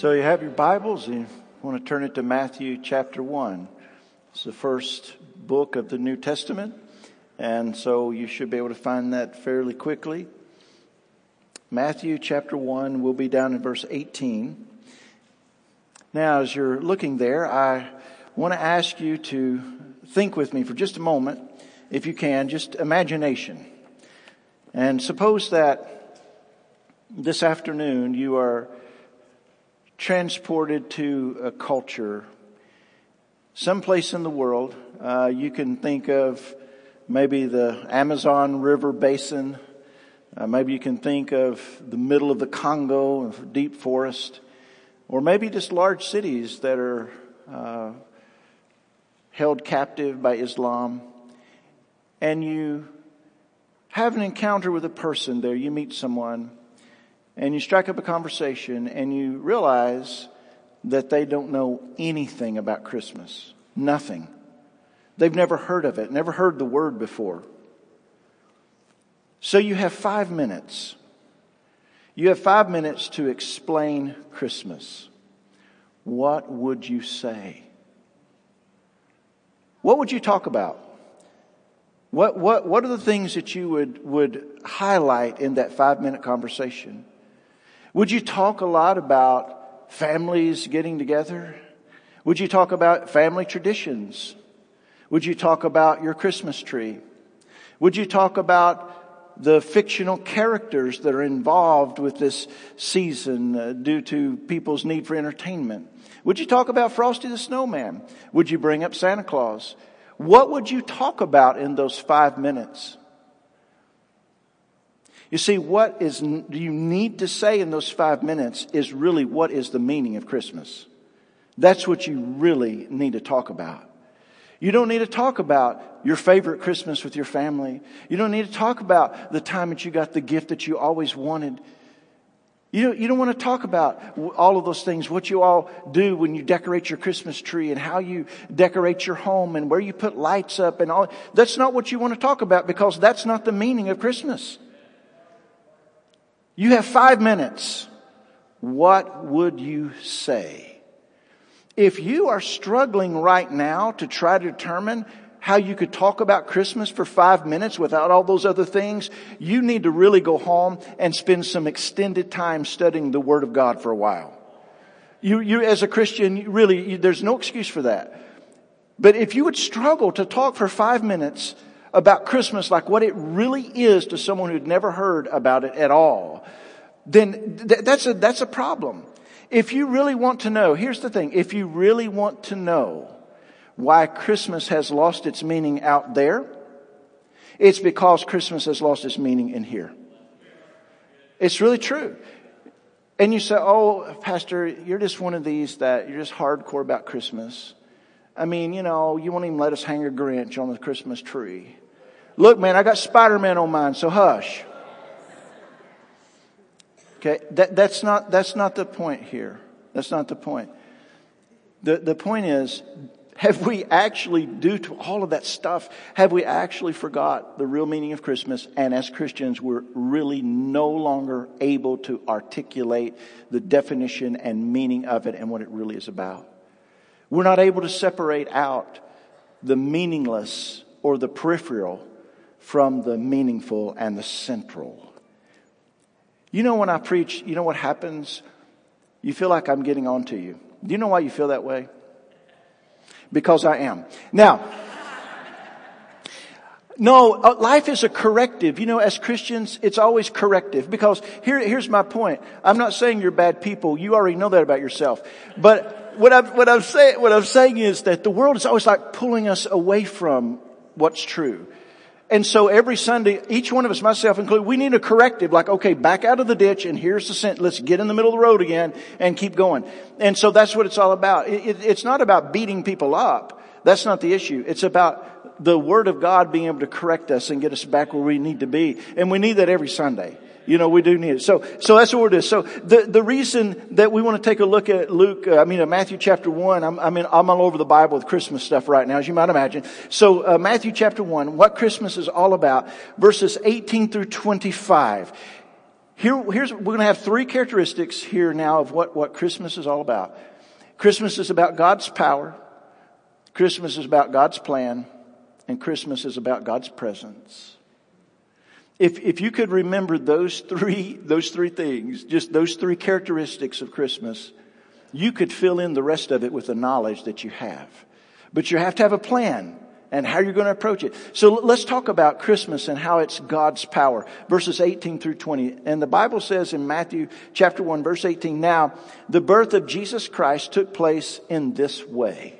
So you have your Bibles and you want to turn it to Matthew chapter 1. It's the first book of the New Testament. And so you should be able to find that fairly quickly. Matthew chapter 1 will be down in verse 18. Now, as you're looking there, I want to ask you to think with me for just a moment, if you can, just imagination. And suppose that this afternoon you are transported to a culture, someplace in the world. Uh, you can think of maybe the Amazon River Basin. Uh, maybe you can think of the middle of the Congo, of deep forest, or maybe just large cities that are uh, held captive by Islam. And you have an encounter with a person there. You meet someone and you strike up a conversation and you realize that they don't know anything about Christmas. Nothing. They've never heard of it, never heard the word before. So you have five minutes. You have five minutes to explain Christmas. What would you say? What would you talk about? What, what, what are the things that you would, would highlight in that five minute conversation? Would you talk a lot about families getting together? Would you talk about family traditions? Would you talk about your Christmas tree? Would you talk about the fictional characters that are involved with this season uh, due to people's need for entertainment? Would you talk about Frosty the Snowman? Would you bring up Santa Claus? What would you talk about in those five minutes? You see, what is, you need to say in those five minutes is really what is the meaning of Christmas. That's what you really need to talk about. You don't need to talk about your favorite Christmas with your family. You don't need to talk about the time that you got the gift that you always wanted. You don't, you don't want to talk about all of those things, what you all do when you decorate your Christmas tree and how you decorate your home and where you put lights up and all. That's not what you want to talk about because that's not the meaning of Christmas. You have five minutes. What would you say? If you are struggling right now to try to determine how you could talk about Christmas for five minutes without all those other things, you need to really go home and spend some extended time studying the Word of God for a while. You, you as a Christian, really, you, there's no excuse for that. But if you would struggle to talk for five minutes about Christmas like what it really is to someone who'd never heard about it at all, then th- that's a, that's a problem. If you really want to know, here's the thing, if you really want to know why Christmas has lost its meaning out there, it's because Christmas has lost its meaning in here. It's really true. And you say, oh, Pastor, you're just one of these that you're just hardcore about Christmas. I mean, you know, you won't even let us hang a Grinch on the Christmas tree. Look, man, I got Spider-Man on mine, so hush. Okay, that, that's not, that's not the point here. That's not the point. The, the point is, have we actually, due to all of that stuff, have we actually forgot the real meaning of Christmas? And as Christians, we're really no longer able to articulate the definition and meaning of it and what it really is about. We're not able to separate out the meaningless or the peripheral from the meaningful and the central. You know, when I preach, you know what happens? You feel like I'm getting on to you. Do you know why you feel that way? Because I am. Now, no, uh, life is a corrective. You know, as Christians, it's always corrective because here, here's my point. I'm not saying you're bad people. You already know that about yourself. But what I'm, what I'm saying, what I'm saying is that the world is always like pulling us away from what's true. And so every Sunday, each one of us, myself included, we need a corrective, like, okay, back out of the ditch and here's the scent. Let's get in the middle of the road again and keep going. And so that's what it's all about. It, it, it's not about beating people up. That's not the issue. It's about the Word of God being able to correct us and get us back where we need to be. And we need that every Sunday. You know, we do need it. So, so that's what it is. So the, the reason that we want to take a look at Luke, uh, I mean, uh, Matthew chapter one, I'm, I mean, I'm all over the Bible with Christmas stuff right now, as you might imagine. So, uh, Matthew chapter one, what Christmas is all about, verses 18 through 25. Here, here's, we're going to have three characteristics here now of what, what Christmas is all about. Christmas is about God's power. Christmas is about God's plan. And Christmas is about God's presence. If, if you could remember those three, those three things, just those three characteristics of Christmas, you could fill in the rest of it with the knowledge that you have. But you have to have a plan and how you're going to approach it. So let's talk about Christmas and how it's God's power. Verses 18 through 20. And the Bible says in Matthew chapter 1 verse 18, now the birth of Jesus Christ took place in this way.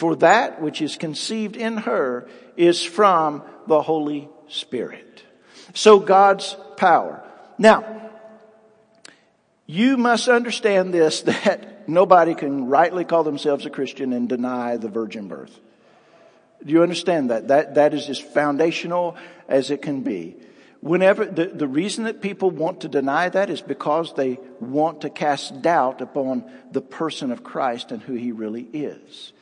for that which is conceived in her is from the Holy Spirit. So God's power. Now, you must understand this that nobody can rightly call themselves a Christian and deny the virgin birth. Do you understand that? That, that is as foundational as it can be. Whenever, the, the reason that people want to deny that is because they want to cast doubt upon the person of Christ and who he really is.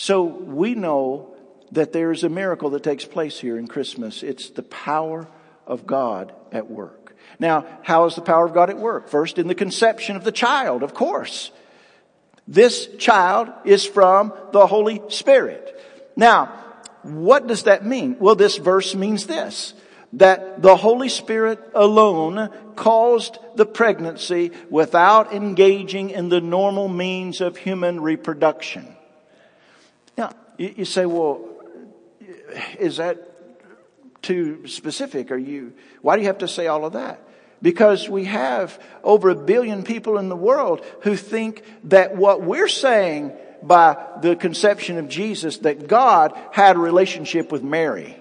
So we know that there is a miracle that takes place here in Christmas. It's the power of God at work. Now, how is the power of God at work? First, in the conception of the child, of course. This child is from the Holy Spirit. Now, what does that mean? Well, this verse means this. That the Holy Spirit alone caused the pregnancy without engaging in the normal means of human reproduction. Now, you say, well, is that too specific? Are you, why do you have to say all of that? Because we have over a billion people in the world who think that what we're saying by the conception of Jesus that God had a relationship with Mary.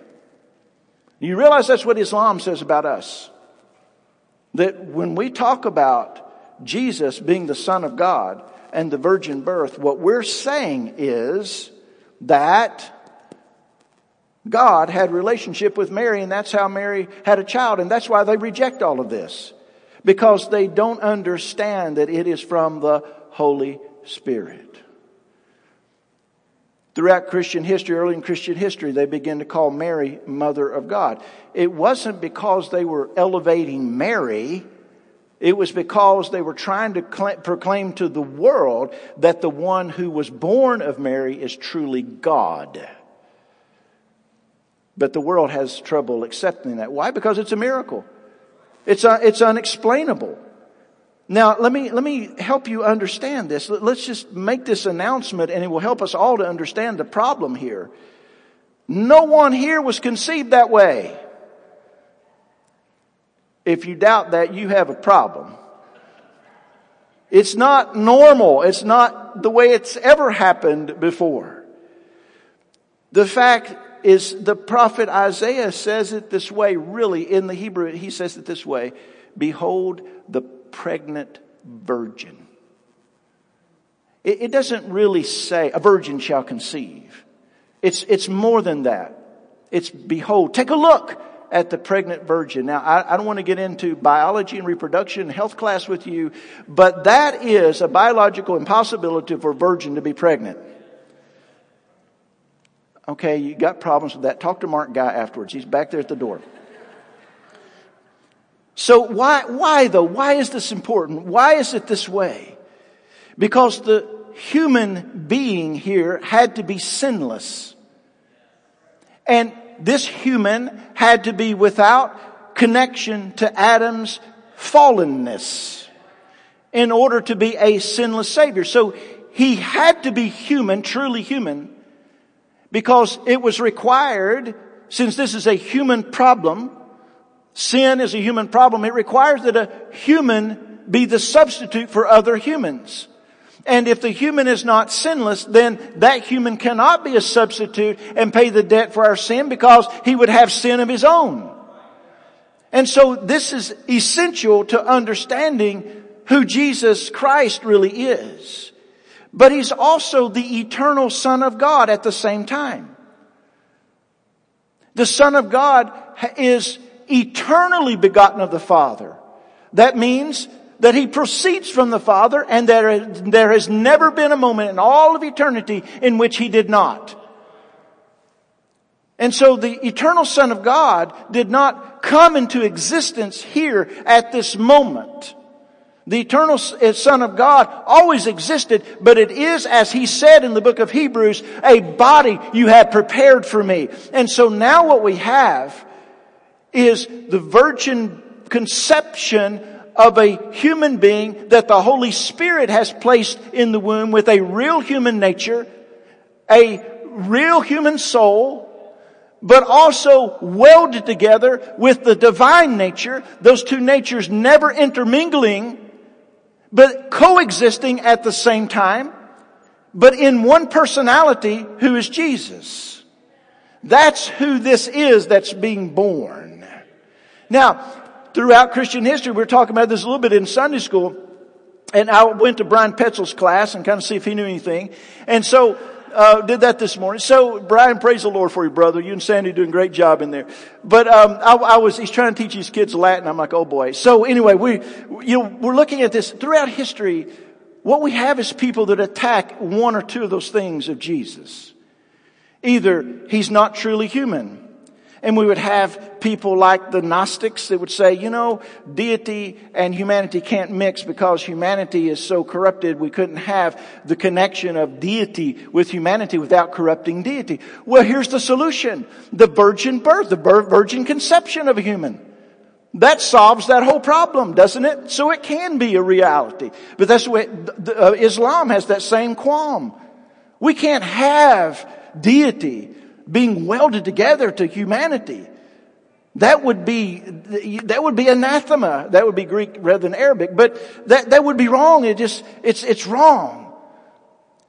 You realize that's what Islam says about us. That when we talk about Jesus being the Son of God and the virgin birth, what we're saying is that God had relationship with Mary and that's how Mary had a child and that's why they reject all of this. Because they don't understand that it is from the Holy Spirit. Throughout Christian history, early in Christian history, they began to call Mary Mother of God. It wasn't because they were elevating Mary. It was because they were trying to proclaim to the world that the one who was born of Mary is truly God. But the world has trouble accepting that. Why? Because it's a miracle. It's, uh, it's unexplainable. Now, let me, let me help you understand this. Let's just make this announcement and it will help us all to understand the problem here. No one here was conceived that way. If you doubt that, you have a problem. It's not normal. It's not the way it's ever happened before. The fact is the prophet Isaiah says it this way, really, in the Hebrew, he says it this way. Behold, the pregnant virgin. It, it doesn't really say a virgin shall conceive. It's, it's more than that. It's behold, take a look at the pregnant virgin. Now, I, I, don't want to get into biology and reproduction and health class with you, but that is a biological impossibility for a virgin to be pregnant. Okay, you got problems with that. Talk to Mark Guy afterwards. He's back there at the door. So why, why though? Why is this important? Why is it this way? Because the human being here had to be sinless. And this human had to be without connection to Adam's fallenness in order to be a sinless savior. So he had to be human, truly human, because it was required, since this is a human problem, Sin is a human problem. It requires that a human be the substitute for other humans. And if the human is not sinless, then that human cannot be a substitute and pay the debt for our sin because he would have sin of his own. And so this is essential to understanding who Jesus Christ really is. But he's also the eternal Son of God at the same time. The Son of God is eternally begotten of the Father. That means that he proceeds from the Father and there, there has never been a moment in all of eternity in which he did not. And so the eternal Son of God did not come into existence here at this moment. The eternal eh, Son of God always existed, but it is, as he said in the book of Hebrews, a body you have prepared for me. And so now what we have is the virgin conception of a human being that the Holy Spirit has placed in the womb with a real human nature, a real human soul, but also welded together with the divine nature, those two natures never intermingling, but coexisting at the same time, but in one personality who is Jesus. That's who this is that's being born. Now, throughout Christian history, we are talking about this a little bit in Sunday school, and I went to Brian Petzel's class and kind of see if he knew anything. And so uh, did that this morning. So, Brian, praise the Lord for you, brother. You and Sandy doing a great job in there. But um, I, I, was, he's trying to teach his kids Latin. I'm like, oh boy. So anyway, we, you know, we're looking at this throughout history. What we have is people that attack one or two of those things of Jesus. Either he's not truly human, and we would have people like the Gnostics that would say, you know, deity and humanity can't mix because humanity is so corrupted we couldn't have the connection of deity with humanity without corrupting deity. Well, here's the solution. The virgin birth, the virgin conception of a human. That solves that whole problem, doesn't it? So it can be a reality. But that's what uh, Islam has that same qualm. We can't have deity being welded together to humanity. That would be, that would be anathema. That would be Greek rather than Arabic, but that, that would be wrong. It just, it's, it's wrong.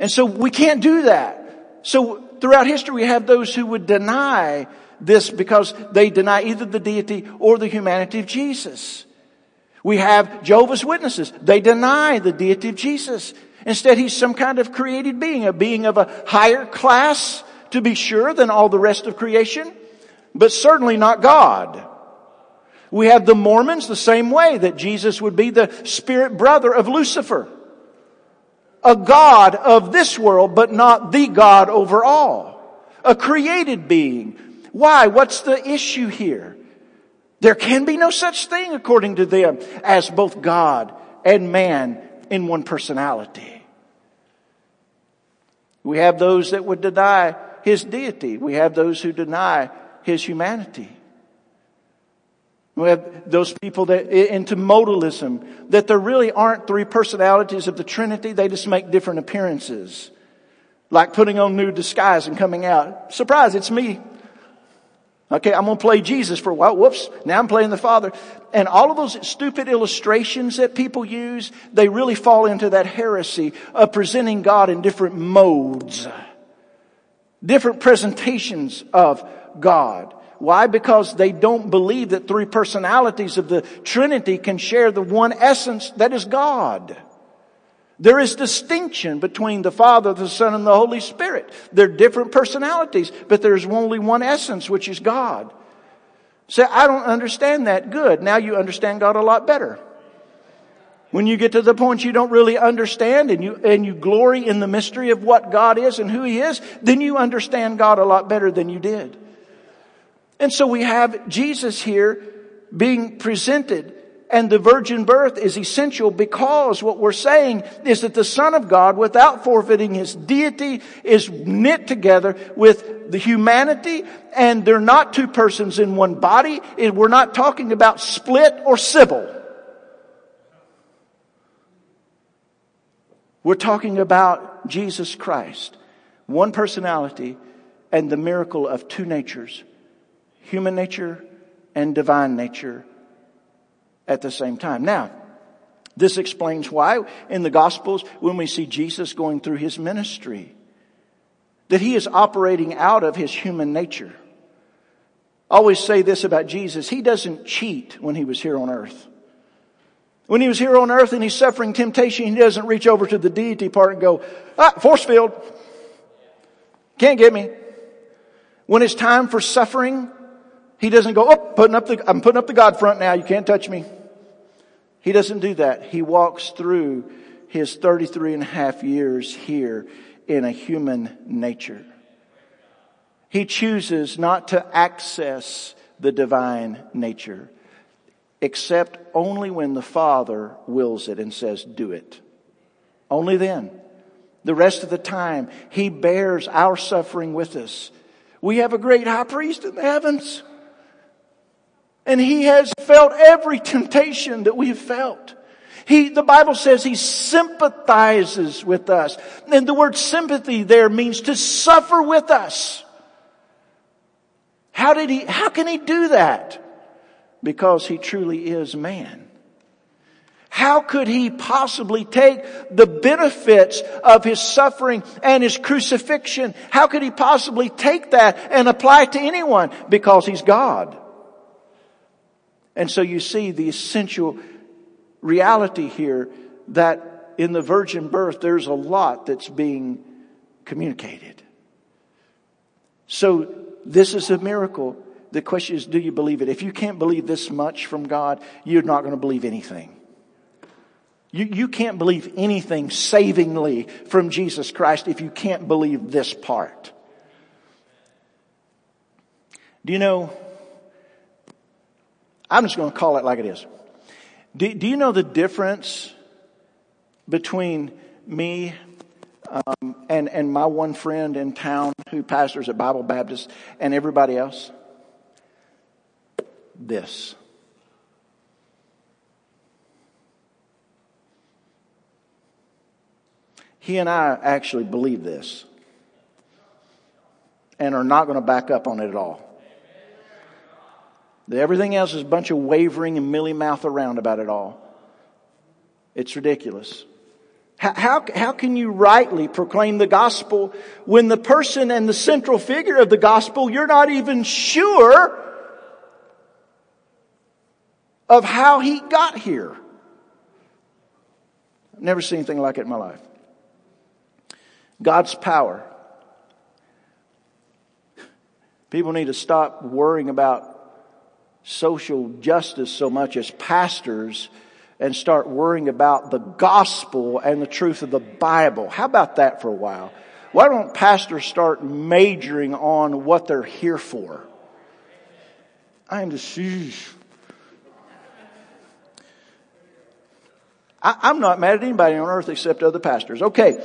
And so we can't do that. So throughout history we have those who would deny this because they deny either the deity or the humanity of Jesus. We have Jehovah's Witnesses. They deny the deity of Jesus. Instead, he's some kind of created being, a being of a higher class, to be sure, than all the rest of creation, but certainly not God. We have the Mormons the same way that Jesus would be the spirit brother of Lucifer. A God of this world, but not the God over all. A created being. Why? What's the issue here? There can be no such thing according to them as both God and man in one personality. We have those that would deny his deity. We have those who deny his humanity. We have those people that into modalism, that there really aren't three personalities of the Trinity, they just make different appearances. Like putting on new disguise and coming out. Surprise, it's me. Okay, I'm gonna play Jesus for a while. Whoops, now I'm playing the Father. And all of those stupid illustrations that people use, they really fall into that heresy of presenting God in different modes different presentations of God. Why? Because they don't believe that three personalities of the Trinity can share the one essence that is God. There is distinction between the Father, the Son, and the Holy Spirit. They're different personalities, but there's only one essence, which is God. Say, I don't understand that. Good. Now you understand God a lot better. When you get to the point you don't really understand and you, and you glory in the mystery of what God is and who He is, then you understand God a lot better than you did. And so we have Jesus here being presented and the virgin birth is essential because what we're saying is that the Son of God, without forfeiting His deity, is knit together with the humanity and they're not two persons in one body. We're not talking about split or Sybil. We're talking about Jesus Christ, one personality and the miracle of two natures, human nature and divine nature at the same time. Now, this explains why in the Gospels, when we see Jesus going through his ministry, that he is operating out of his human nature. I always say this about Jesus. He doesn't cheat when he was here on earth. When he was here on earth and he's suffering temptation, he doesn't reach over to the deity part and go, ah, force field. Can't get me. When it's time for suffering, he doesn't go, oh, putting up the, I'm putting up the God front now. You can't touch me. He doesn't do that. He walks through his 33 and a half years here in a human nature. He chooses not to access the divine nature, except only when the Father wills it and says, do it. Only then. The rest of the time, He bears our suffering with us. We have a great high priest in the heavens. And He has felt every temptation that we have felt. He, the Bible says He sympathizes with us. And the word sympathy there means to suffer with us. How did he, how can he do that? Because he truly is man. How could he possibly take the benefits of his suffering and his crucifixion? How could he possibly take that and apply it to anyone? Because he's God. And so you see the essential reality here that in the virgin birth there's a lot that's being communicated. So this is a miracle. The question is, do you believe it? If you can't believe this much from God, you're not going to believe anything. You, you can't believe anything savingly from Jesus Christ if you can't believe this part. Do you know? I'm just going to call it like it is. Do, do you know the difference between me um, and, and my one friend in town who pastors at Bible Baptist and everybody else? This. He and I actually believe this and are not going to back up on it at all. Everything else is a bunch of wavering and milly mouth around about it all. It's ridiculous. How, how, how can you rightly proclaim the gospel when the person and the central figure of the gospel, you're not even sure of how he got here? I've never seen anything like it in my life. God's power. People need to stop worrying about social justice so much as pastors and start worrying about the gospel and the truth of the Bible. How about that for a while? Why don't pastors start majoring on what they're here for? I am just, I, am not mad at anybody on earth except other pastors. Okay.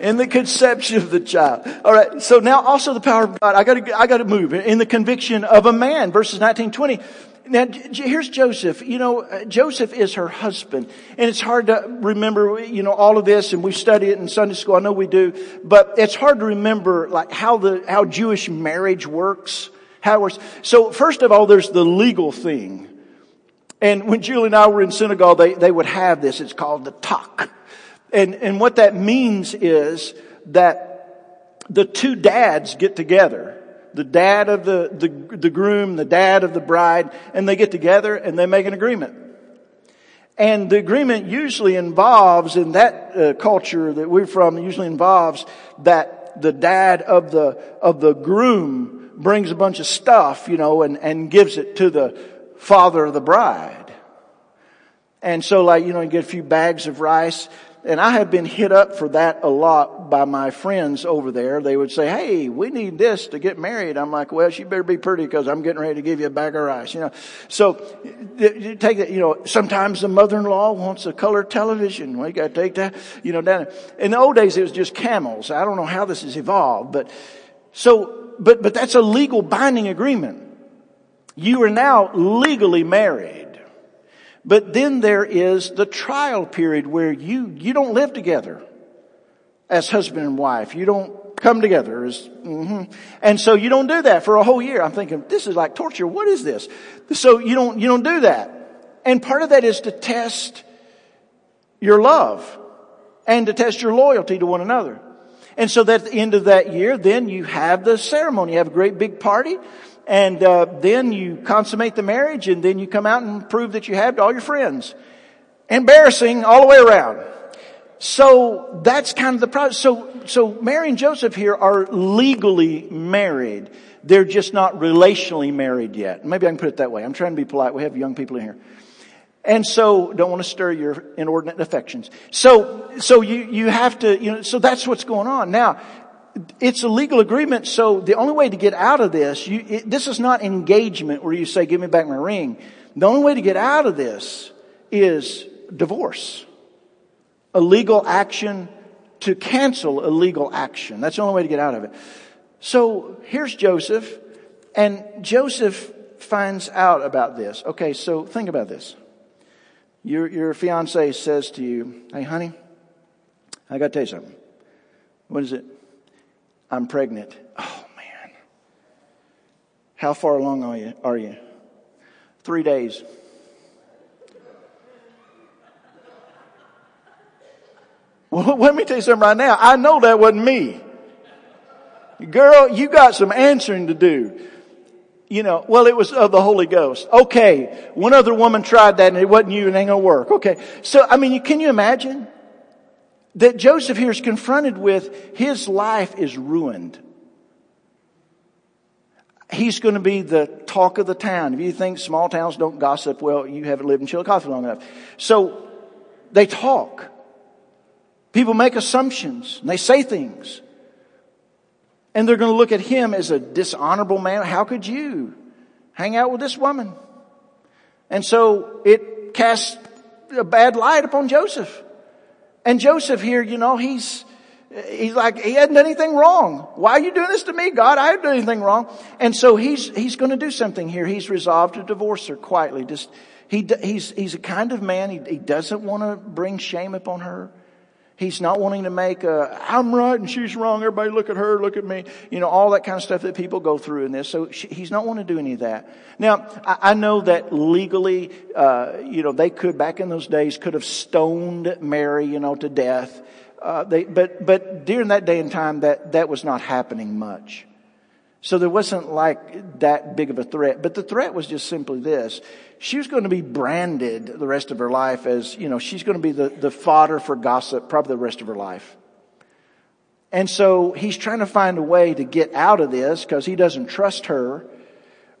In the conception of the child. All right. So now also the power of God. I gotta, I gotta move in the conviction of a man, verses 19, 20. Now, here's Joseph. You know, uh, Joseph is her husband. And it's hard to remember, you know, all of this and we study it in Sunday school. I know we do. But it's hard to remember, like, how the, how Jewish marriage works. How it works. So, first of all, there's the legal thing. And when Julie and I were in Senegal, they, they would have this. It's called the talk. And, and what that means is that the two dads get together the dad of the, the, the groom, the dad of the bride, and they get together and they make an agreement. And the agreement usually involves, in that uh, culture that we're from, usually involves that the dad of the, of the groom brings a bunch of stuff, you know, and, and gives it to the father of the bride. And so like, you know, you get a few bags of rice and I have been hit up for that a lot by my friends over there. They would say, Hey, we need this to get married. I'm like, well, she better be pretty because I'm getting ready to give you a bag of rice, you know. So you take that, you know, sometimes the mother-in-law wants a color television. Well, you got to take that, you know, down. In the old days, it was just camels. I don't know how this has evolved, but so, but, but that's a legal binding agreement. You are now legally married. But then there is the trial period where you, you don't live together as husband and wife. You don't come together as, mm-hmm. and so you don't do that for a whole year. I'm thinking, this is like torture. What is this? So you don't, you don't do that. And part of that is to test your love and to test your loyalty to one another. And so that at the end of that year, then you have the ceremony. You have a great big party and uh, then you consummate the marriage and then you come out and prove that you have to all your friends Embarrassing all the way around. So that's kind of the process. So, so Mary and Joseph here are legally married. They're just not relationally married yet. Maybe I can put it that way. I'm trying to be polite. We have young people in here. And so, don't want to stir your inordinate affections. So, so you, you have to, you know, so that's what's going on. Now, it's a legal agreement, so the only way to get out of this, you, it, this is not engagement where you say, give me back my ring. The only way to get out of this is divorce. A legal action to cancel a legal action. That's the only way to get out of it. So here's Joseph, and Joseph finds out about this. Okay, so think about this. Your, your fiance says to you, Hey, honey, I got to tell you something. What is it? I'm pregnant. Oh, man. How far along are you? Are you? Three days. Well, let me tell you something right now. I know that wasn't me. Girl, you got some answering to do you know, well, it was of the Holy Ghost. Okay. One other woman tried that and it wasn't you and it ain't gonna work. Okay. So, I mean, can you imagine that Joseph here is confronted with his life is ruined. He's going to be the talk of the town. If you think small towns don't gossip, well, you haven't lived in Chillicothe long enough. So they talk. People make assumptions and they say things. And they're going to look at him as a dishonorable man. How could you hang out with this woman? And so it casts a bad light upon Joseph. And Joseph here, you know, he's, he's like, he hadn't done anything wrong. Why are you doing this to me, God? I haven't done anything wrong. And so he's, he's going to do something here. He's resolved to divorce her quietly. Just, he, he's, he's a kind of man. He, he doesn't want to bring shame upon her. He's not wanting to make a, I'm right and she's wrong. Everybody look at her, look at me. You know, all that kind of stuff that people go through in this. So she, he's not wanting to do any of that. Now, I, I know that legally, uh, you know, they could, back in those days, could have stoned Mary, you know, to death. Uh, they, but, but during that day and time, that, that was not happening much. So there wasn't like that big of a threat. But the threat was just simply this. She was going to be branded the rest of her life as, you know, she's going to be the, the fodder for gossip probably the rest of her life. And so he's trying to find a way to get out of this because he doesn't trust her,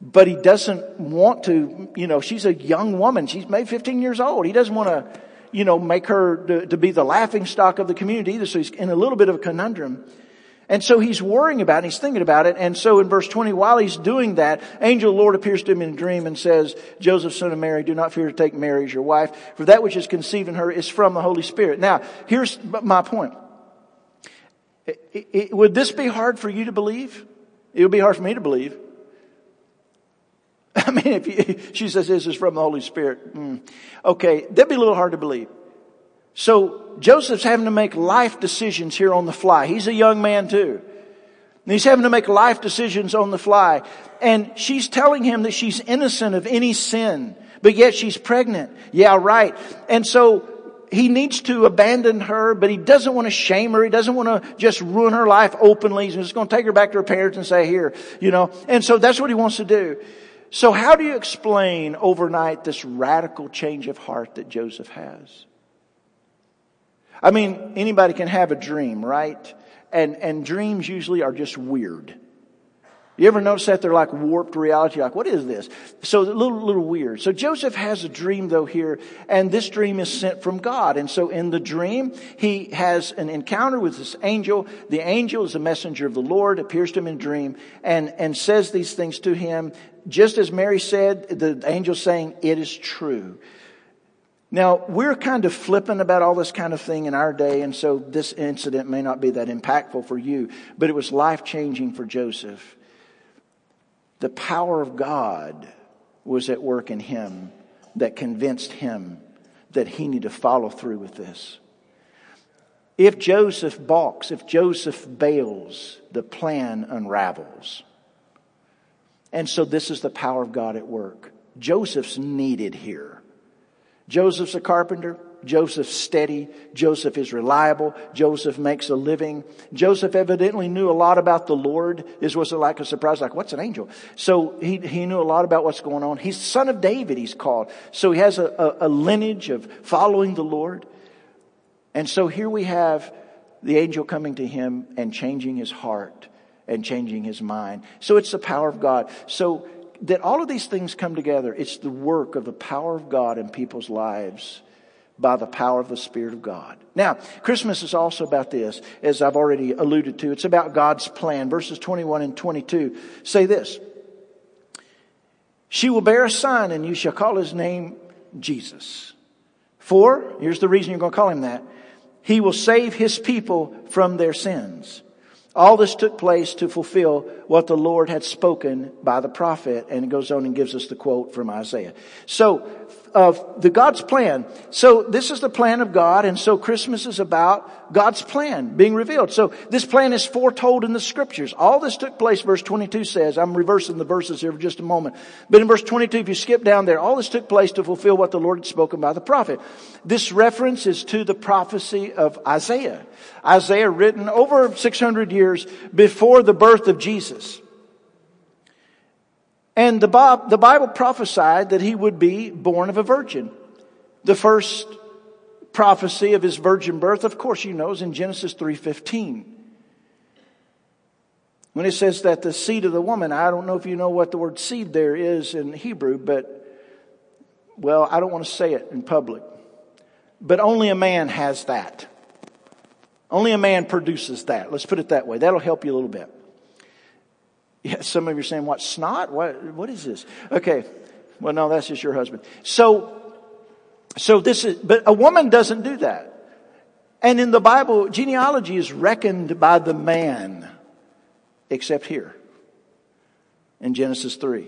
but he doesn't want to, you know, she's a young woman. She's maybe 15 years old. He doesn't want to, you know, make her to, to be the laughing stock of the community either. So he's in a little bit of a conundrum. And so he's worrying about it, he's thinking about it. And so in verse 20, while he's doing that, angel of the Lord appears to him in a dream and says, Joseph, son of Mary, do not fear to take Mary as your wife, for that which is conceived in her is from the Holy Spirit. Now, here's my point. It, it, would this be hard for you to believe? It would be hard for me to believe. I mean, if you, she says this is from the Holy Spirit, mm, okay, that'd be a little hard to believe. So Joseph's having to make life decisions here on the fly. He's a young man too. And he's having to make life decisions on the fly. And she's telling him that she's innocent of any sin, but yet she's pregnant. Yeah, right. And so he needs to abandon her, but he doesn't want to shame her. He doesn't want to just ruin her life openly. He's just going to take her back to her parents and say, here, you know. And so that's what he wants to do. So how do you explain overnight this radical change of heart that Joseph has? I mean, anybody can have a dream, right? And, and dreams usually are just weird. You ever notice that they're like warped reality? Like, what is this? So a little, little weird. So Joseph has a dream though here, and this dream is sent from God. And so in the dream, he has an encounter with this angel. The angel is a messenger of the Lord, appears to him in a dream, and, and says these things to him. Just as Mary said, the angel saying, it is true. Now, we're kind of flippant about all this kind of thing in our day, and so this incident may not be that impactful for you, but it was life changing for Joseph. The power of God was at work in him that convinced him that he needed to follow through with this. If Joseph balks, if Joseph bails, the plan unravels. And so this is the power of God at work. Joseph's needed here. Joseph's a carpenter. Joseph's steady. Joseph is reliable. Joseph makes a living. Joseph evidently knew a lot about the Lord. This was like a surprise, like, what's an angel? So he, he knew a lot about what's going on. He's son of David, he's called. So he has a, a, a lineage of following the Lord. And so here we have the angel coming to him and changing his heart and changing his mind. So it's the power of God. So that all of these things come together. It's the work of the power of God in people's lives by the power of the Spirit of God. Now, Christmas is also about this, as I've already alluded to. It's about God's plan. Verses 21 and 22 say this. She will bear a son and you shall call his name Jesus. For, here's the reason you're going to call him that. He will save his people from their sins. All this took place to fulfill what the Lord had spoken by the prophet, and it goes on and gives us the quote from Isaiah. So, of the God's plan. So this is the plan of God, and so Christmas is about God's plan being revealed. So this plan is foretold in the scriptures. All this took place, verse 22 says, I'm reversing the verses here for just a moment. But in verse 22, if you skip down there, all this took place to fulfill what the Lord had spoken by the prophet. This reference is to the prophecy of Isaiah. Isaiah written over 600 years before the birth of Jesus. And the, Bible prophesied that he would be born of a virgin. The first prophecy of his virgin birth, of course, you know, is in Genesis 3.15. When it says that the seed of the woman, I don't know if you know what the word seed there is in Hebrew, but, well, I don't want to say it in public. But only a man has that. Only a man produces that. Let's put it that way. That'll help you a little bit. Yeah, some of you are saying, what, snot? What, what is this? Okay. Well, no, that's just your husband. So, so this is, but a woman doesn't do that. And in the Bible, genealogy is reckoned by the man, except here in Genesis 3.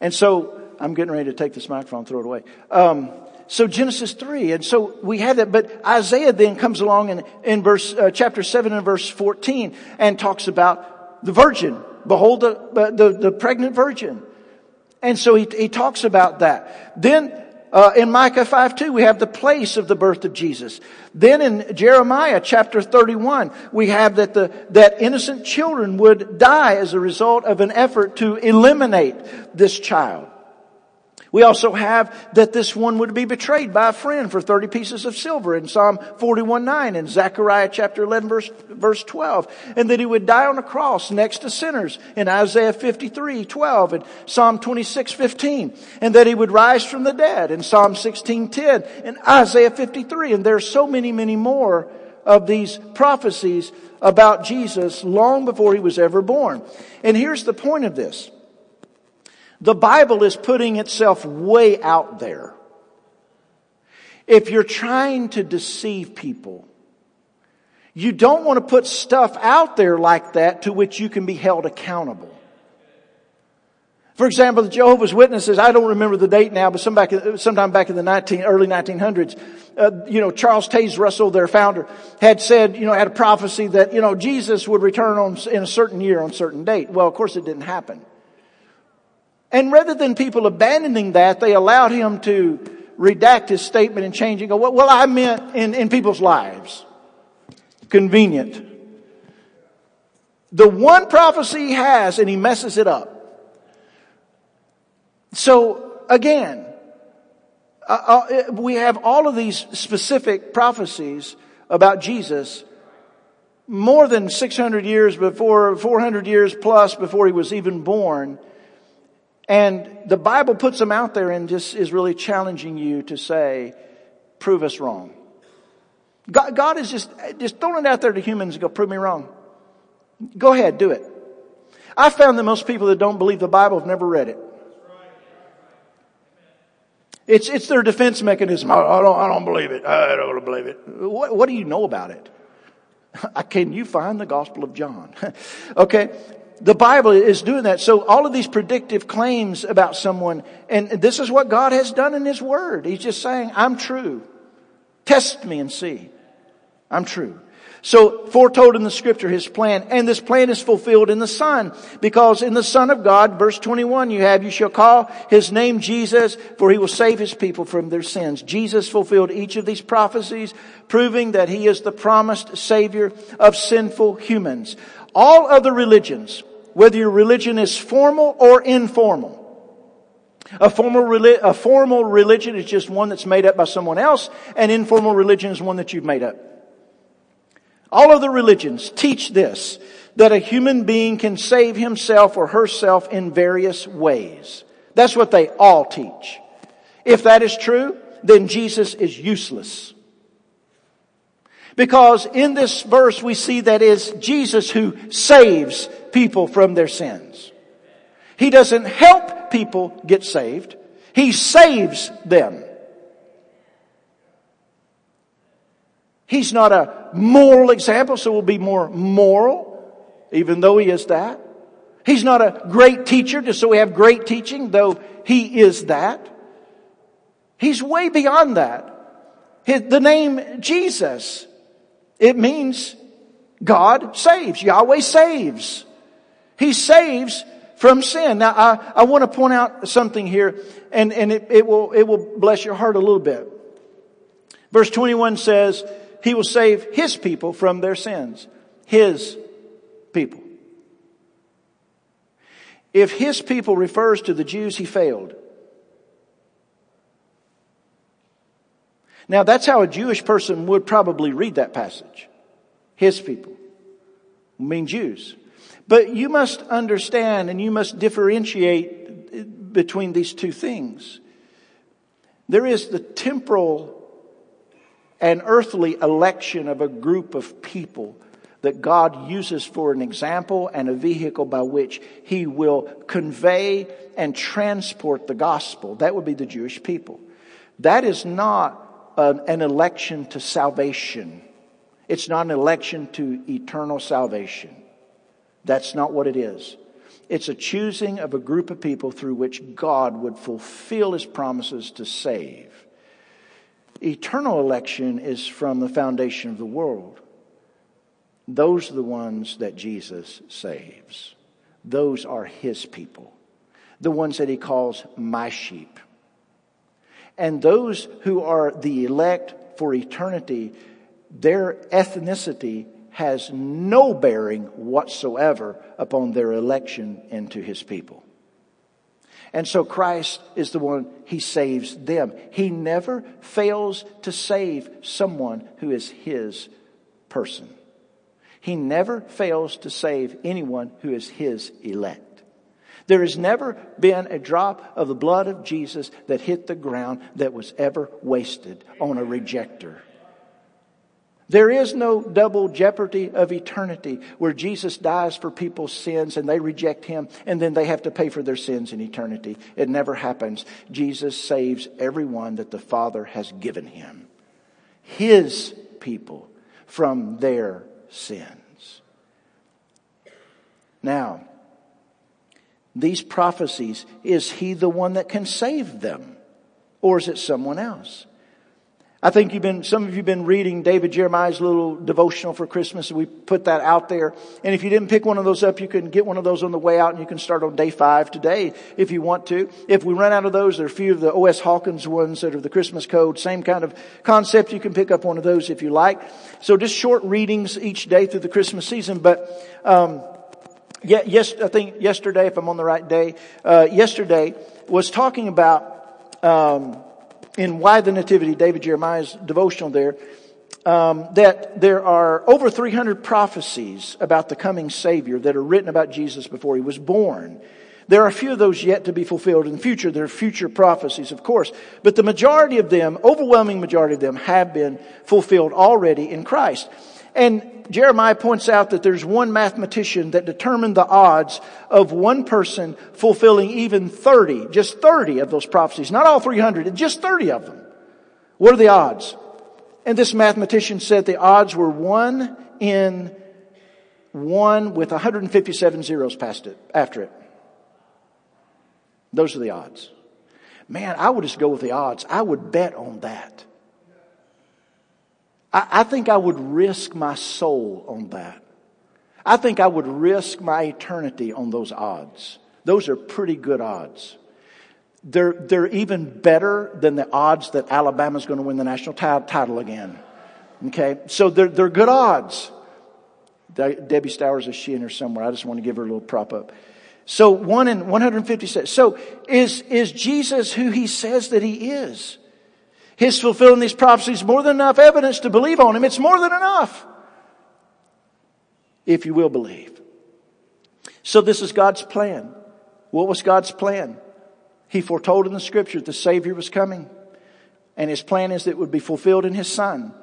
And so, I'm getting ready to take this microphone, throw it away. Um, so Genesis 3, and so we have that, but Isaiah then comes along in, in verse, uh, chapter 7 and verse 14 and talks about the virgin behold the, the, the pregnant virgin. And so he, he talks about that. Then uh, in Micah 5 2, we have the place of the birth of Jesus. Then in Jeremiah chapter 31, we have that the, that innocent children would die as a result of an effort to eliminate this child. We also have that this one would be betrayed by a friend for 30 pieces of silver in Psalm 41 9 and Zechariah chapter 11 verse, verse 12. And that he would die on a cross next to sinners in Isaiah 53 12 and Psalm 26 15. And that he would rise from the dead in Psalm 16 10 and Isaiah 53. And there are so many, many more of these prophecies about Jesus long before he was ever born. And here's the point of this. The Bible is putting itself way out there. If you're trying to deceive people, you don't want to put stuff out there like that to which you can be held accountable. For example, the Jehovah's Witnesses, I don't remember the date now, but some back, sometime back in the 19, early 1900s, uh, you know, Charles Taze Russell, their founder, had said, you know, had a prophecy that, you know, Jesus would return on, in a certain year on a certain date. Well, of course it didn't happen. And rather than people abandoning that, they allowed him to redact his statement and change it. Go, well, I meant in, in people's lives. Convenient. The one prophecy he has and he messes it up. So again, uh, uh, we have all of these specific prophecies about Jesus more than 600 years before, 400 years plus before he was even born. And the Bible puts them out there and just is really challenging you to say, prove us wrong. God, God is just, just throwing it out there to humans and go, prove me wrong. Go ahead, do it. I found that most people that don't believe the Bible have never read it. It's, it's their defense mechanism. I, I, don't, I don't believe it. I don't believe it. What, what do you know about it? Can you find the Gospel of John? okay the Bible is doing that. So all of these predictive claims about someone, and this is what God has done in His Word. He's just saying, I'm true. Test me and see. I'm true. So foretold in the scripture his plan, and this plan is fulfilled in the Son, because in the Son of God, verse 21 you have, you shall call his name Jesus, for he will save his people from their sins. Jesus fulfilled each of these prophecies, proving that he is the promised savior of sinful humans. All other religions, whether your religion is formal or informal, a formal, a formal religion is just one that's made up by someone else, and informal religion is one that you've made up. All of the religions teach this, that a human being can save himself or herself in various ways. That's what they all teach. If that is true, then Jesus is useless. Because in this verse we see that it's Jesus who saves people from their sins. He doesn't help people get saved. He saves them. He's not a moral example, so we'll be more moral, even though he is that. He's not a great teacher, just so we have great teaching, though he is that. He's way beyond that. The name Jesus, it means God saves. Yahweh saves. He saves from sin. Now, I, I want to point out something here, and, and it, it, will, it will bless your heart a little bit. Verse 21 says, he will save His people from their sins. His people. If His people refers to the Jews, He failed. Now that's how a Jewish person would probably read that passage. His people. Mean Jews. But you must understand and you must differentiate between these two things. There is the temporal an earthly election of a group of people that God uses for an example and a vehicle by which He will convey and transport the gospel. That would be the Jewish people. That is not an election to salvation. It's not an election to eternal salvation. That's not what it is. It's a choosing of a group of people through which God would fulfill His promises to save. Eternal election is from the foundation of the world. Those are the ones that Jesus saves. Those are his people. The ones that he calls my sheep. And those who are the elect for eternity, their ethnicity has no bearing whatsoever upon their election into his people. And so Christ is the one, He saves them. He never fails to save someone who is His person. He never fails to save anyone who is His elect. There has never been a drop of the blood of Jesus that hit the ground that was ever wasted on a rejecter. There is no double jeopardy of eternity where Jesus dies for people's sins and they reject him and then they have to pay for their sins in eternity. It never happens. Jesus saves everyone that the Father has given him. His people from their sins. Now, these prophecies, is he the one that can save them? Or is it someone else? I think you've been, some of you have been reading David Jeremiah's little devotional for Christmas. And we put that out there. And if you didn't pick one of those up, you can get one of those on the way out and you can start on day five today if you want to. If we run out of those, there are a few of the O.S. Hawkins ones that are the Christmas code. Same kind of concept. You can pick up one of those if you like. So just short readings each day through the Christmas season. But, um, yeah, yes, I think yesterday, if I'm on the right day, uh, yesterday was talking about, um, in Why the Nativity, David Jeremiah's devotional there, um, that there are over 300 prophecies about the coming Savior that are written about Jesus before he was born. There are a few of those yet to be fulfilled in the future. There are future prophecies, of course. But the majority of them, overwhelming majority of them, have been fulfilled already in Christ. And Jeremiah points out that there's one mathematician that determined the odds of one person fulfilling even 30, just 30 of those prophecies. Not all 300, just 30 of them. What are the odds? And this mathematician said the odds were one in one with 157 zeros past it, after it. Those are the odds. Man, I would just go with the odds. I would bet on that. I, I think I would risk my soul on that. I think I would risk my eternity on those odds. Those are pretty good odds. They're, they're even better than the odds that Alabama's going to win the national t- title again. Okay? So they're, they're good odds. Debbie Stowers is she in here somewhere. I just want to give her a little prop up. So one in 156. So is, is Jesus who he says that he is? His fulfilling these prophecies more than enough evidence to believe on him. It's more than enough. If you will believe. So this is God's plan. What was God's plan? He foretold in the scripture that the Savior was coming. And his plan is that it would be fulfilled in his Son,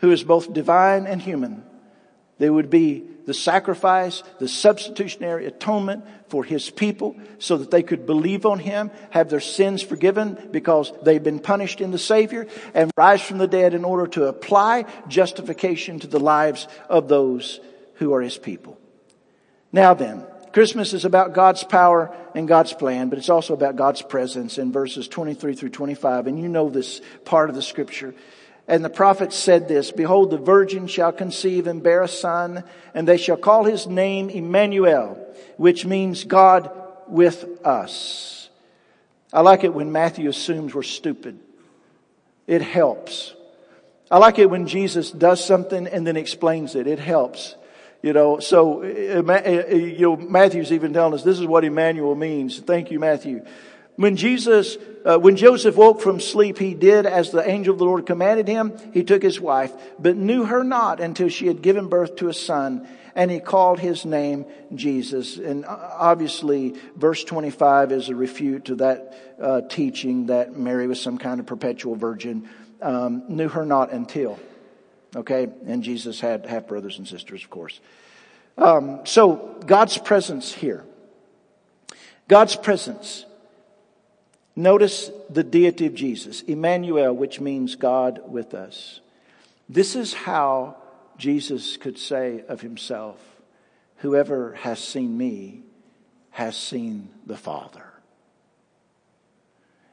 who is both divine and human. There would be the sacrifice, the substitutionary atonement for his people so that they could believe on him, have their sins forgiven because they've been punished in the Savior, and rise from the dead in order to apply justification to the lives of those who are his people. Now then, Christmas is about God's power and God's plan, but it's also about God's presence in verses 23 through 25. And you know this part of the scripture. And the prophet said this, Behold, the virgin shall conceive and bear a son, and they shall call his name Emmanuel, which means God with us. I like it when Matthew assumes we're stupid. It helps. I like it when Jesus does something and then explains it. It helps. You know, so, uh, uh, you know, Matthew's even telling us this is what Emmanuel means. Thank you, Matthew. When Jesus, uh, when Joseph woke from sleep, he did as the angel of the Lord commanded him. He took his wife, but knew her not until she had given birth to a son, and he called his name Jesus. And uh, obviously, verse 25 is a refute to that uh, teaching that Mary was some kind of perpetual virgin. Um, knew her not until. Okay? And Jesus had half brothers and sisters, of course. Um, so, God's presence here. God's presence Notice the deity of Jesus, Emmanuel, which means God with us. This is how Jesus could say of himself, Whoever has seen me has seen the Father.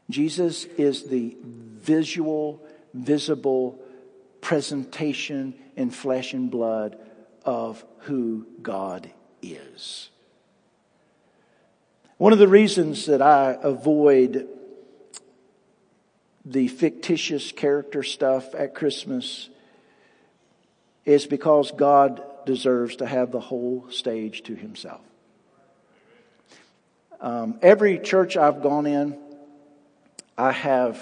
Jesus is the visual, visible presentation in flesh and blood of who God is. One of the reasons that I avoid the fictitious character stuff at Christmas is because God deserves to have the whole stage to himself. Um, every church I've gone in, I have,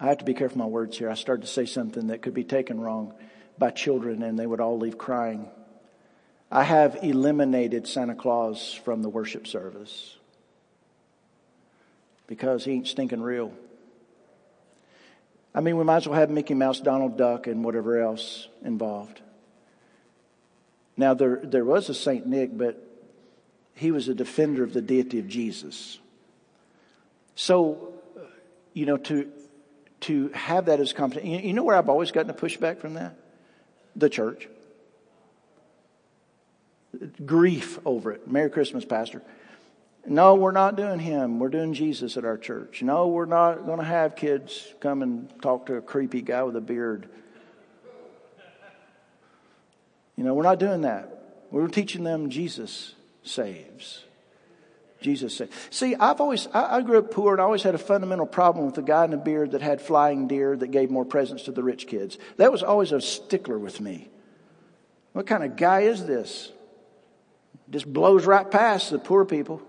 I have to be careful my words here. I started to say something that could be taken wrong by children and they would all leave crying. I have eliminated Santa Claus from the worship service because he ain't stinking real. I mean, we might as well have Mickey Mouse, Donald Duck, and whatever else involved. Now, there, there was a St. Nick, but he was a defender of the deity of Jesus. So, you know, to, to have that as competition, you know where I've always gotten a pushback from that? The church. Grief over it. Merry Christmas, Pastor. No, we're not doing him. We're doing Jesus at our church. No, we're not going to have kids come and talk to a creepy guy with a beard. You know, we're not doing that. We're teaching them Jesus saves. Jesus saves. See, I've always, I, I grew up poor and I always had a fundamental problem with the guy in the beard that had flying deer that gave more presents to the rich kids. That was always a stickler with me. What kind of guy is this? Just blows right past the poor people.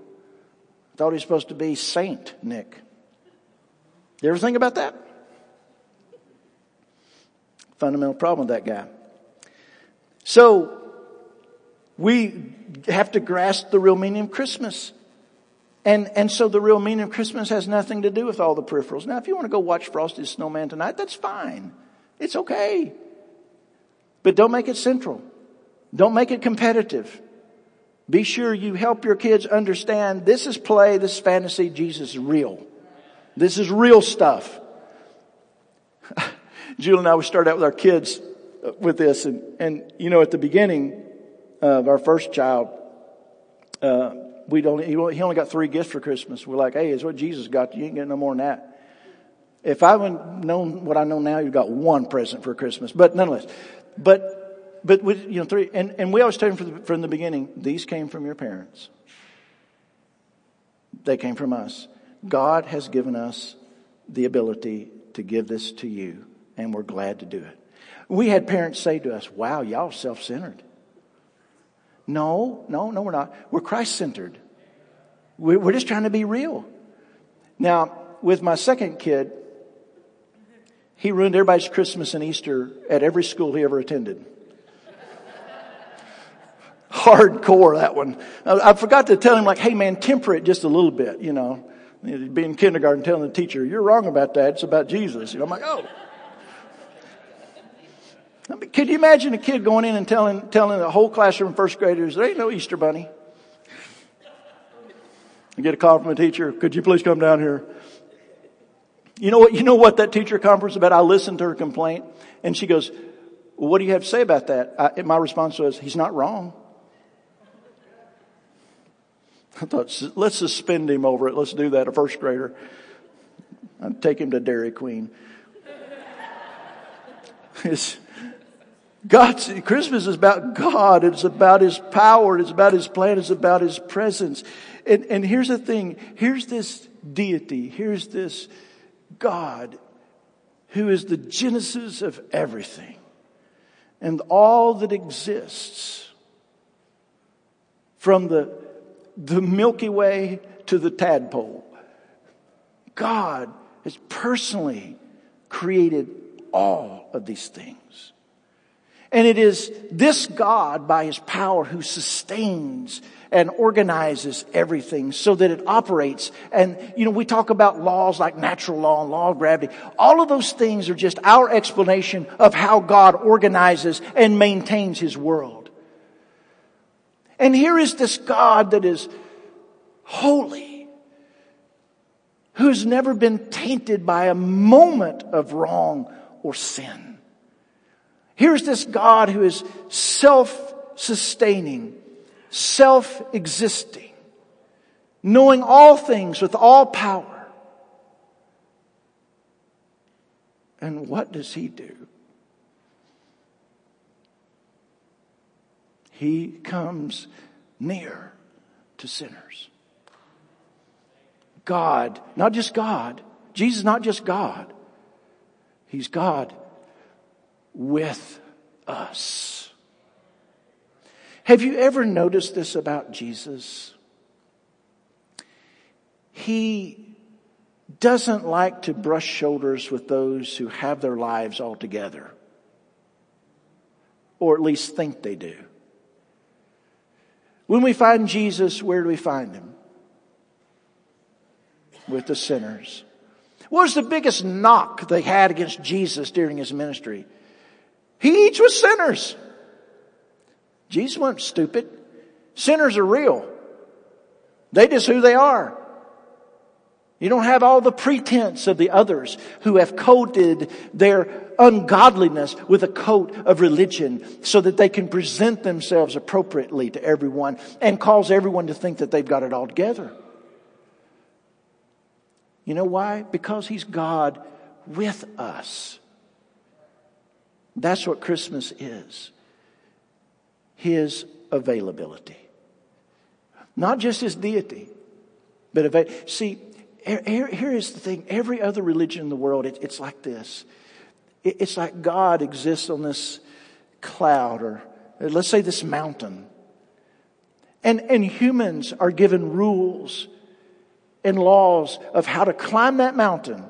Thought he was supposed to be Saint Nick. You ever think about that? Fundamental problem with that guy. So, we have to grasp the real meaning of Christmas. And, and so the real meaning of Christmas has nothing to do with all the peripherals. Now, if you want to go watch Frosty the Snowman tonight, that's fine. It's okay. But don't make it central. Don't make it competitive. Be sure you help your kids understand this is play, this is fantasy, Jesus is real. This is real stuff. Julie and I, we started out with our kids with this and, and you know, at the beginning of our first child, uh, we don't, he only got three gifts for Christmas. We're like, hey, it's what Jesus got. You ain't getting no more than that. If I would known what I know now, you've got one present for Christmas. But nonetheless, but, but with, you know, three, and, and we always tell them from the, from the beginning, these came from your parents. They came from us. God has given us the ability to give this to you, and we're glad to do it. We had parents say to us, wow, y'all self-centered. No, no, no, we're not. We're Christ-centered. We're just trying to be real. Now, with my second kid, he ruined everybody's Christmas and Easter at every school he ever attended. Hardcore, that one. I forgot to tell him, like, hey man, temper it just a little bit, you know. Be in kindergarten telling the teacher, you're wrong about that. It's about Jesus. You know, I'm like, oh. I mean, could you imagine a kid going in and telling, telling the whole classroom first graders, there ain't no Easter bunny? Get a call from a teacher, could you please come down here? You know what, you know what that teacher conference about? I listened to her complaint and she goes, well, what do you have to say about that? I, my response was, he's not wrong. I thought, let's suspend him over it. Let's do that, a first grader. I'd take him to Dairy Queen. It's, God's, Christmas is about God. It's about His power. It's about His plan. It's about His presence. And, and here's the thing. Here's this deity. Here's this God who is the genesis of everything and all that exists from the, the Milky Way to the tadpole. God has personally created all of these things. And it is this God by his power who sustains and organizes everything so that it operates. And, you know, we talk about laws like natural law and law of gravity. All of those things are just our explanation of how God organizes and maintains his world. And here is this God that is holy, who's never been tainted by a moment of wrong or sin. Here's this God who is self-sustaining, self existing, knowing all things with all power. And what does he do? He comes near to sinners. God, not just God. Jesus is not just God. He's God with us. Have you ever noticed this about Jesus? He doesn't like to brush shoulders with those who have their lives all together. Or at least think they do. When we find Jesus, where do we find him? With the sinners. What was the biggest knock they had against Jesus during his ministry? He eats with sinners. Jesus wasn't stupid. Sinners are real. They just who they are. You don't have all the pretense of the others who have coated their ungodliness with a coat of religion so that they can present themselves appropriately to everyone and cause everyone to think that they've got it all together. You know why? Because He's God with us. That's what Christmas is his availability. Not just his deity, but avail- see, here, is the thing. Every other religion in the world, it, it's like this. It, it's like God exists on this cloud or let's say this mountain. And, and humans are given rules and laws of how to climb that mountain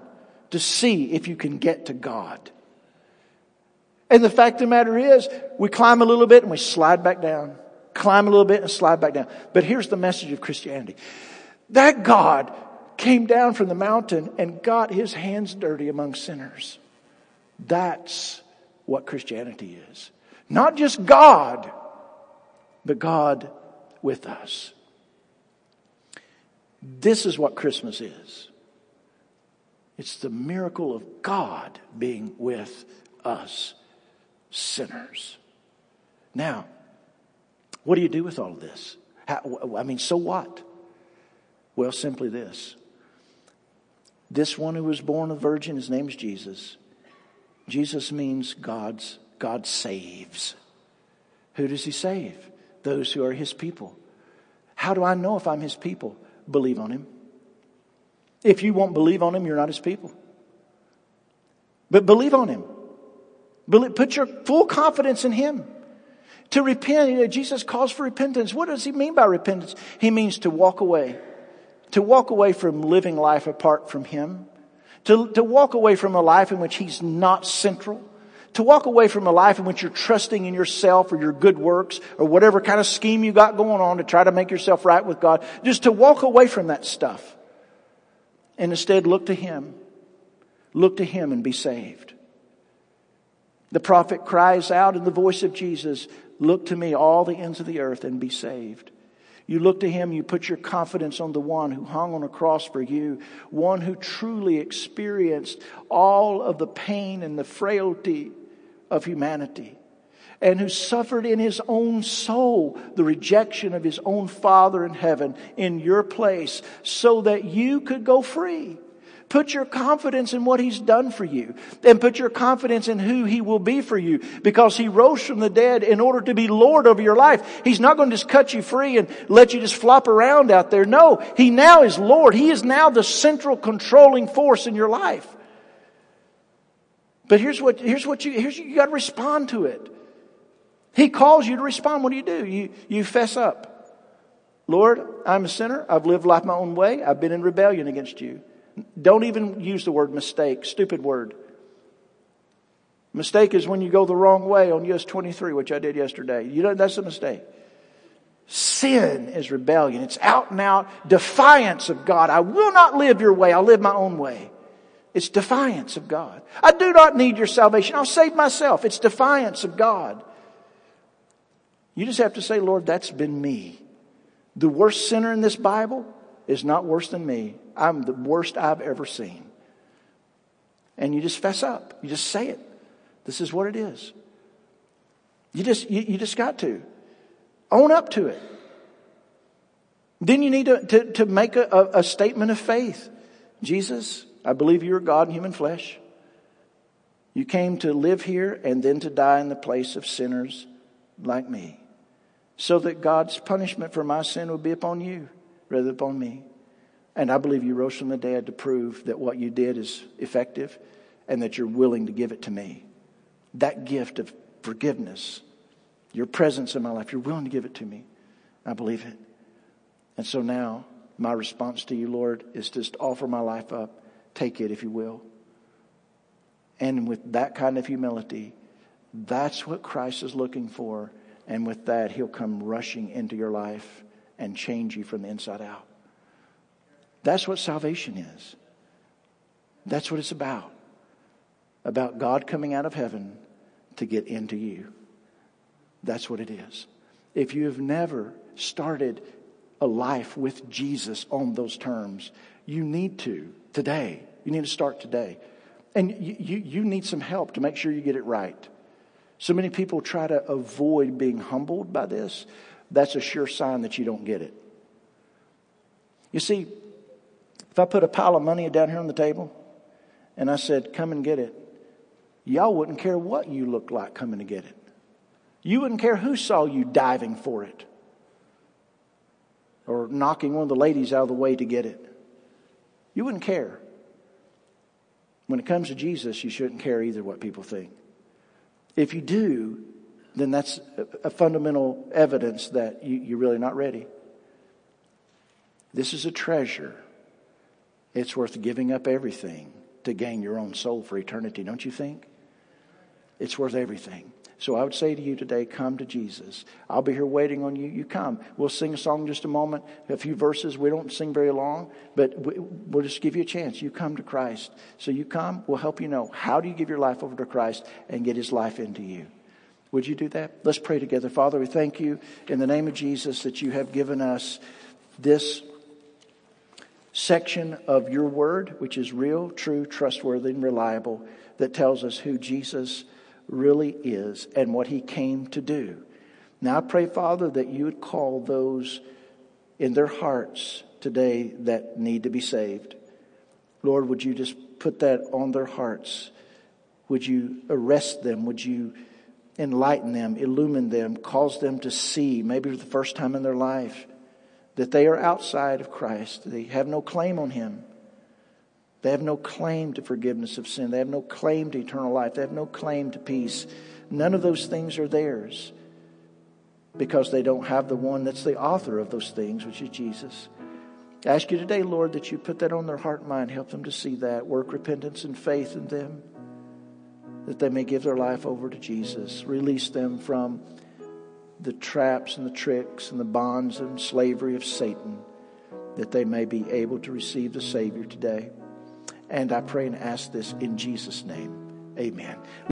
to see if you can get to God. And the fact of the matter is, we climb a little bit and we slide back down. Climb a little bit and slide back down. But here's the message of Christianity. That God came down from the mountain and got his hands dirty among sinners. That's what Christianity is. Not just God, but God with us. This is what Christmas is. It's the miracle of God being with us sinners. Now, what do you do with all of this? How, I mean, so what? Well, simply this. This one who was born a virgin, his name is Jesus. Jesus means God's, God saves. Who does he save? Those who are his people. How do I know if I'm his people? Believe on him. If you won't believe on him, you're not his people. But believe on him. Put your full confidence in him. To repent, you know, Jesus calls for repentance. What does he mean by repentance? He means to walk away. To walk away from living life apart from him. To, to walk away from a life in which he's not central. To walk away from a life in which you're trusting in yourself or your good works or whatever kind of scheme you got going on to try to make yourself right with God. Just to walk away from that stuff. And instead look to him. Look to him and be saved. The prophet cries out in the voice of Jesus, Look to me, all the ends of the earth, and be saved. You look to him, you put your confidence on the one who hung on a cross for you, one who truly experienced all of the pain and the frailty of humanity, and who suffered in his own soul the rejection of his own Father in heaven in your place so that you could go free. Put your confidence in what He's done for you and put your confidence in who He will be for you because He rose from the dead in order to be Lord over your life. He's not going to just cut you free and let you just flop around out there. No, He now is Lord. He is now the central controlling force in your life. But here's what, here's what you, here's, you got to respond to it. He calls you to respond. What do you do? You, you fess up. Lord, I'm a sinner. I've lived life my own way. I've been in rebellion against you. Don't even use the word mistake. Stupid word. Mistake is when you go the wrong way on US 23, which I did yesterday. You know, that's a mistake. Sin is rebellion. It's out and out defiance of God. I will not live your way. I'll live my own way. It's defiance of God. I do not need your salvation. I'll save myself. It's defiance of God. You just have to say, Lord, that's been me. The worst sinner in this Bible is not worse than me. I'm the worst I've ever seen. And you just fess up. You just say it. This is what it is. You just, you, you just got to. Own up to it. Then you need to, to, to make a, a, a statement of faith. Jesus, I believe you are God in human flesh. You came to live here and then to die in the place of sinners like me. So that God's punishment for my sin would be upon you rather than upon me. And I believe you rose from the dead to prove that what you did is effective and that you're willing to give it to me. That gift of forgiveness, your presence in my life, you're willing to give it to me. I believe it. And so now, my response to you, Lord, is just offer my life up. Take it if you will. And with that kind of humility, that's what Christ is looking for. And with that, he'll come rushing into your life and change you from the inside out. That's what salvation is. That's what it's about. About God coming out of heaven to get into you. That's what it is. If you have never started a life with Jesus on those terms, you need to today. You need to start today. And you, you, you, need some help to make sure you get it right. So many people try to avoid being humbled by this. That's a sure sign that you don't get it. You see, if I put a pile of money down here on the table and I said, come and get it, y'all wouldn't care what you looked like coming to get it. You wouldn't care who saw you diving for it or knocking one of the ladies out of the way to get it. You wouldn't care. When it comes to Jesus, you shouldn't care either what people think. If you do, then that's a fundamental evidence that you, you're really not ready. This is a treasure it's worth giving up everything to gain your own soul for eternity, don't you think? It's worth everything. So I would say to you today, come to Jesus. I'll be here waiting on you. You come. We'll sing a song in just a moment, a few verses. We don't sing very long, but we'll just give you a chance. You come to Christ. So you come, we'll help you know how do you give your life over to Christ and get his life into you. Would you do that? Let's pray together. Father, we thank you in the name of Jesus that you have given us this section of your word, which is real, true, trustworthy, and reliable, that tells us who Jesus really is and what he came to do. Now I pray, Father, that you would call those in their hearts today that need to be saved. Lord, would you just put that on their hearts? Would you arrest them? Would you enlighten them, illumine them, cause them to see, maybe for the first time in their life, that they are outside of Christ. They have no claim on Him. They have no claim to forgiveness of sin. They have no claim to eternal life. They have no claim to peace. None of those things are theirs because they don't have the one that's the author of those things, which is Jesus. I ask you today, Lord, that you put that on their heart and mind. Help them to see that. Work repentance and faith in them that they may give their life over to Jesus. Release them from the traps and the tricks and the bonds and slavery of Satan, that they may be able to receive the Savior today. And I pray and ask this in Jesus' name. Amen.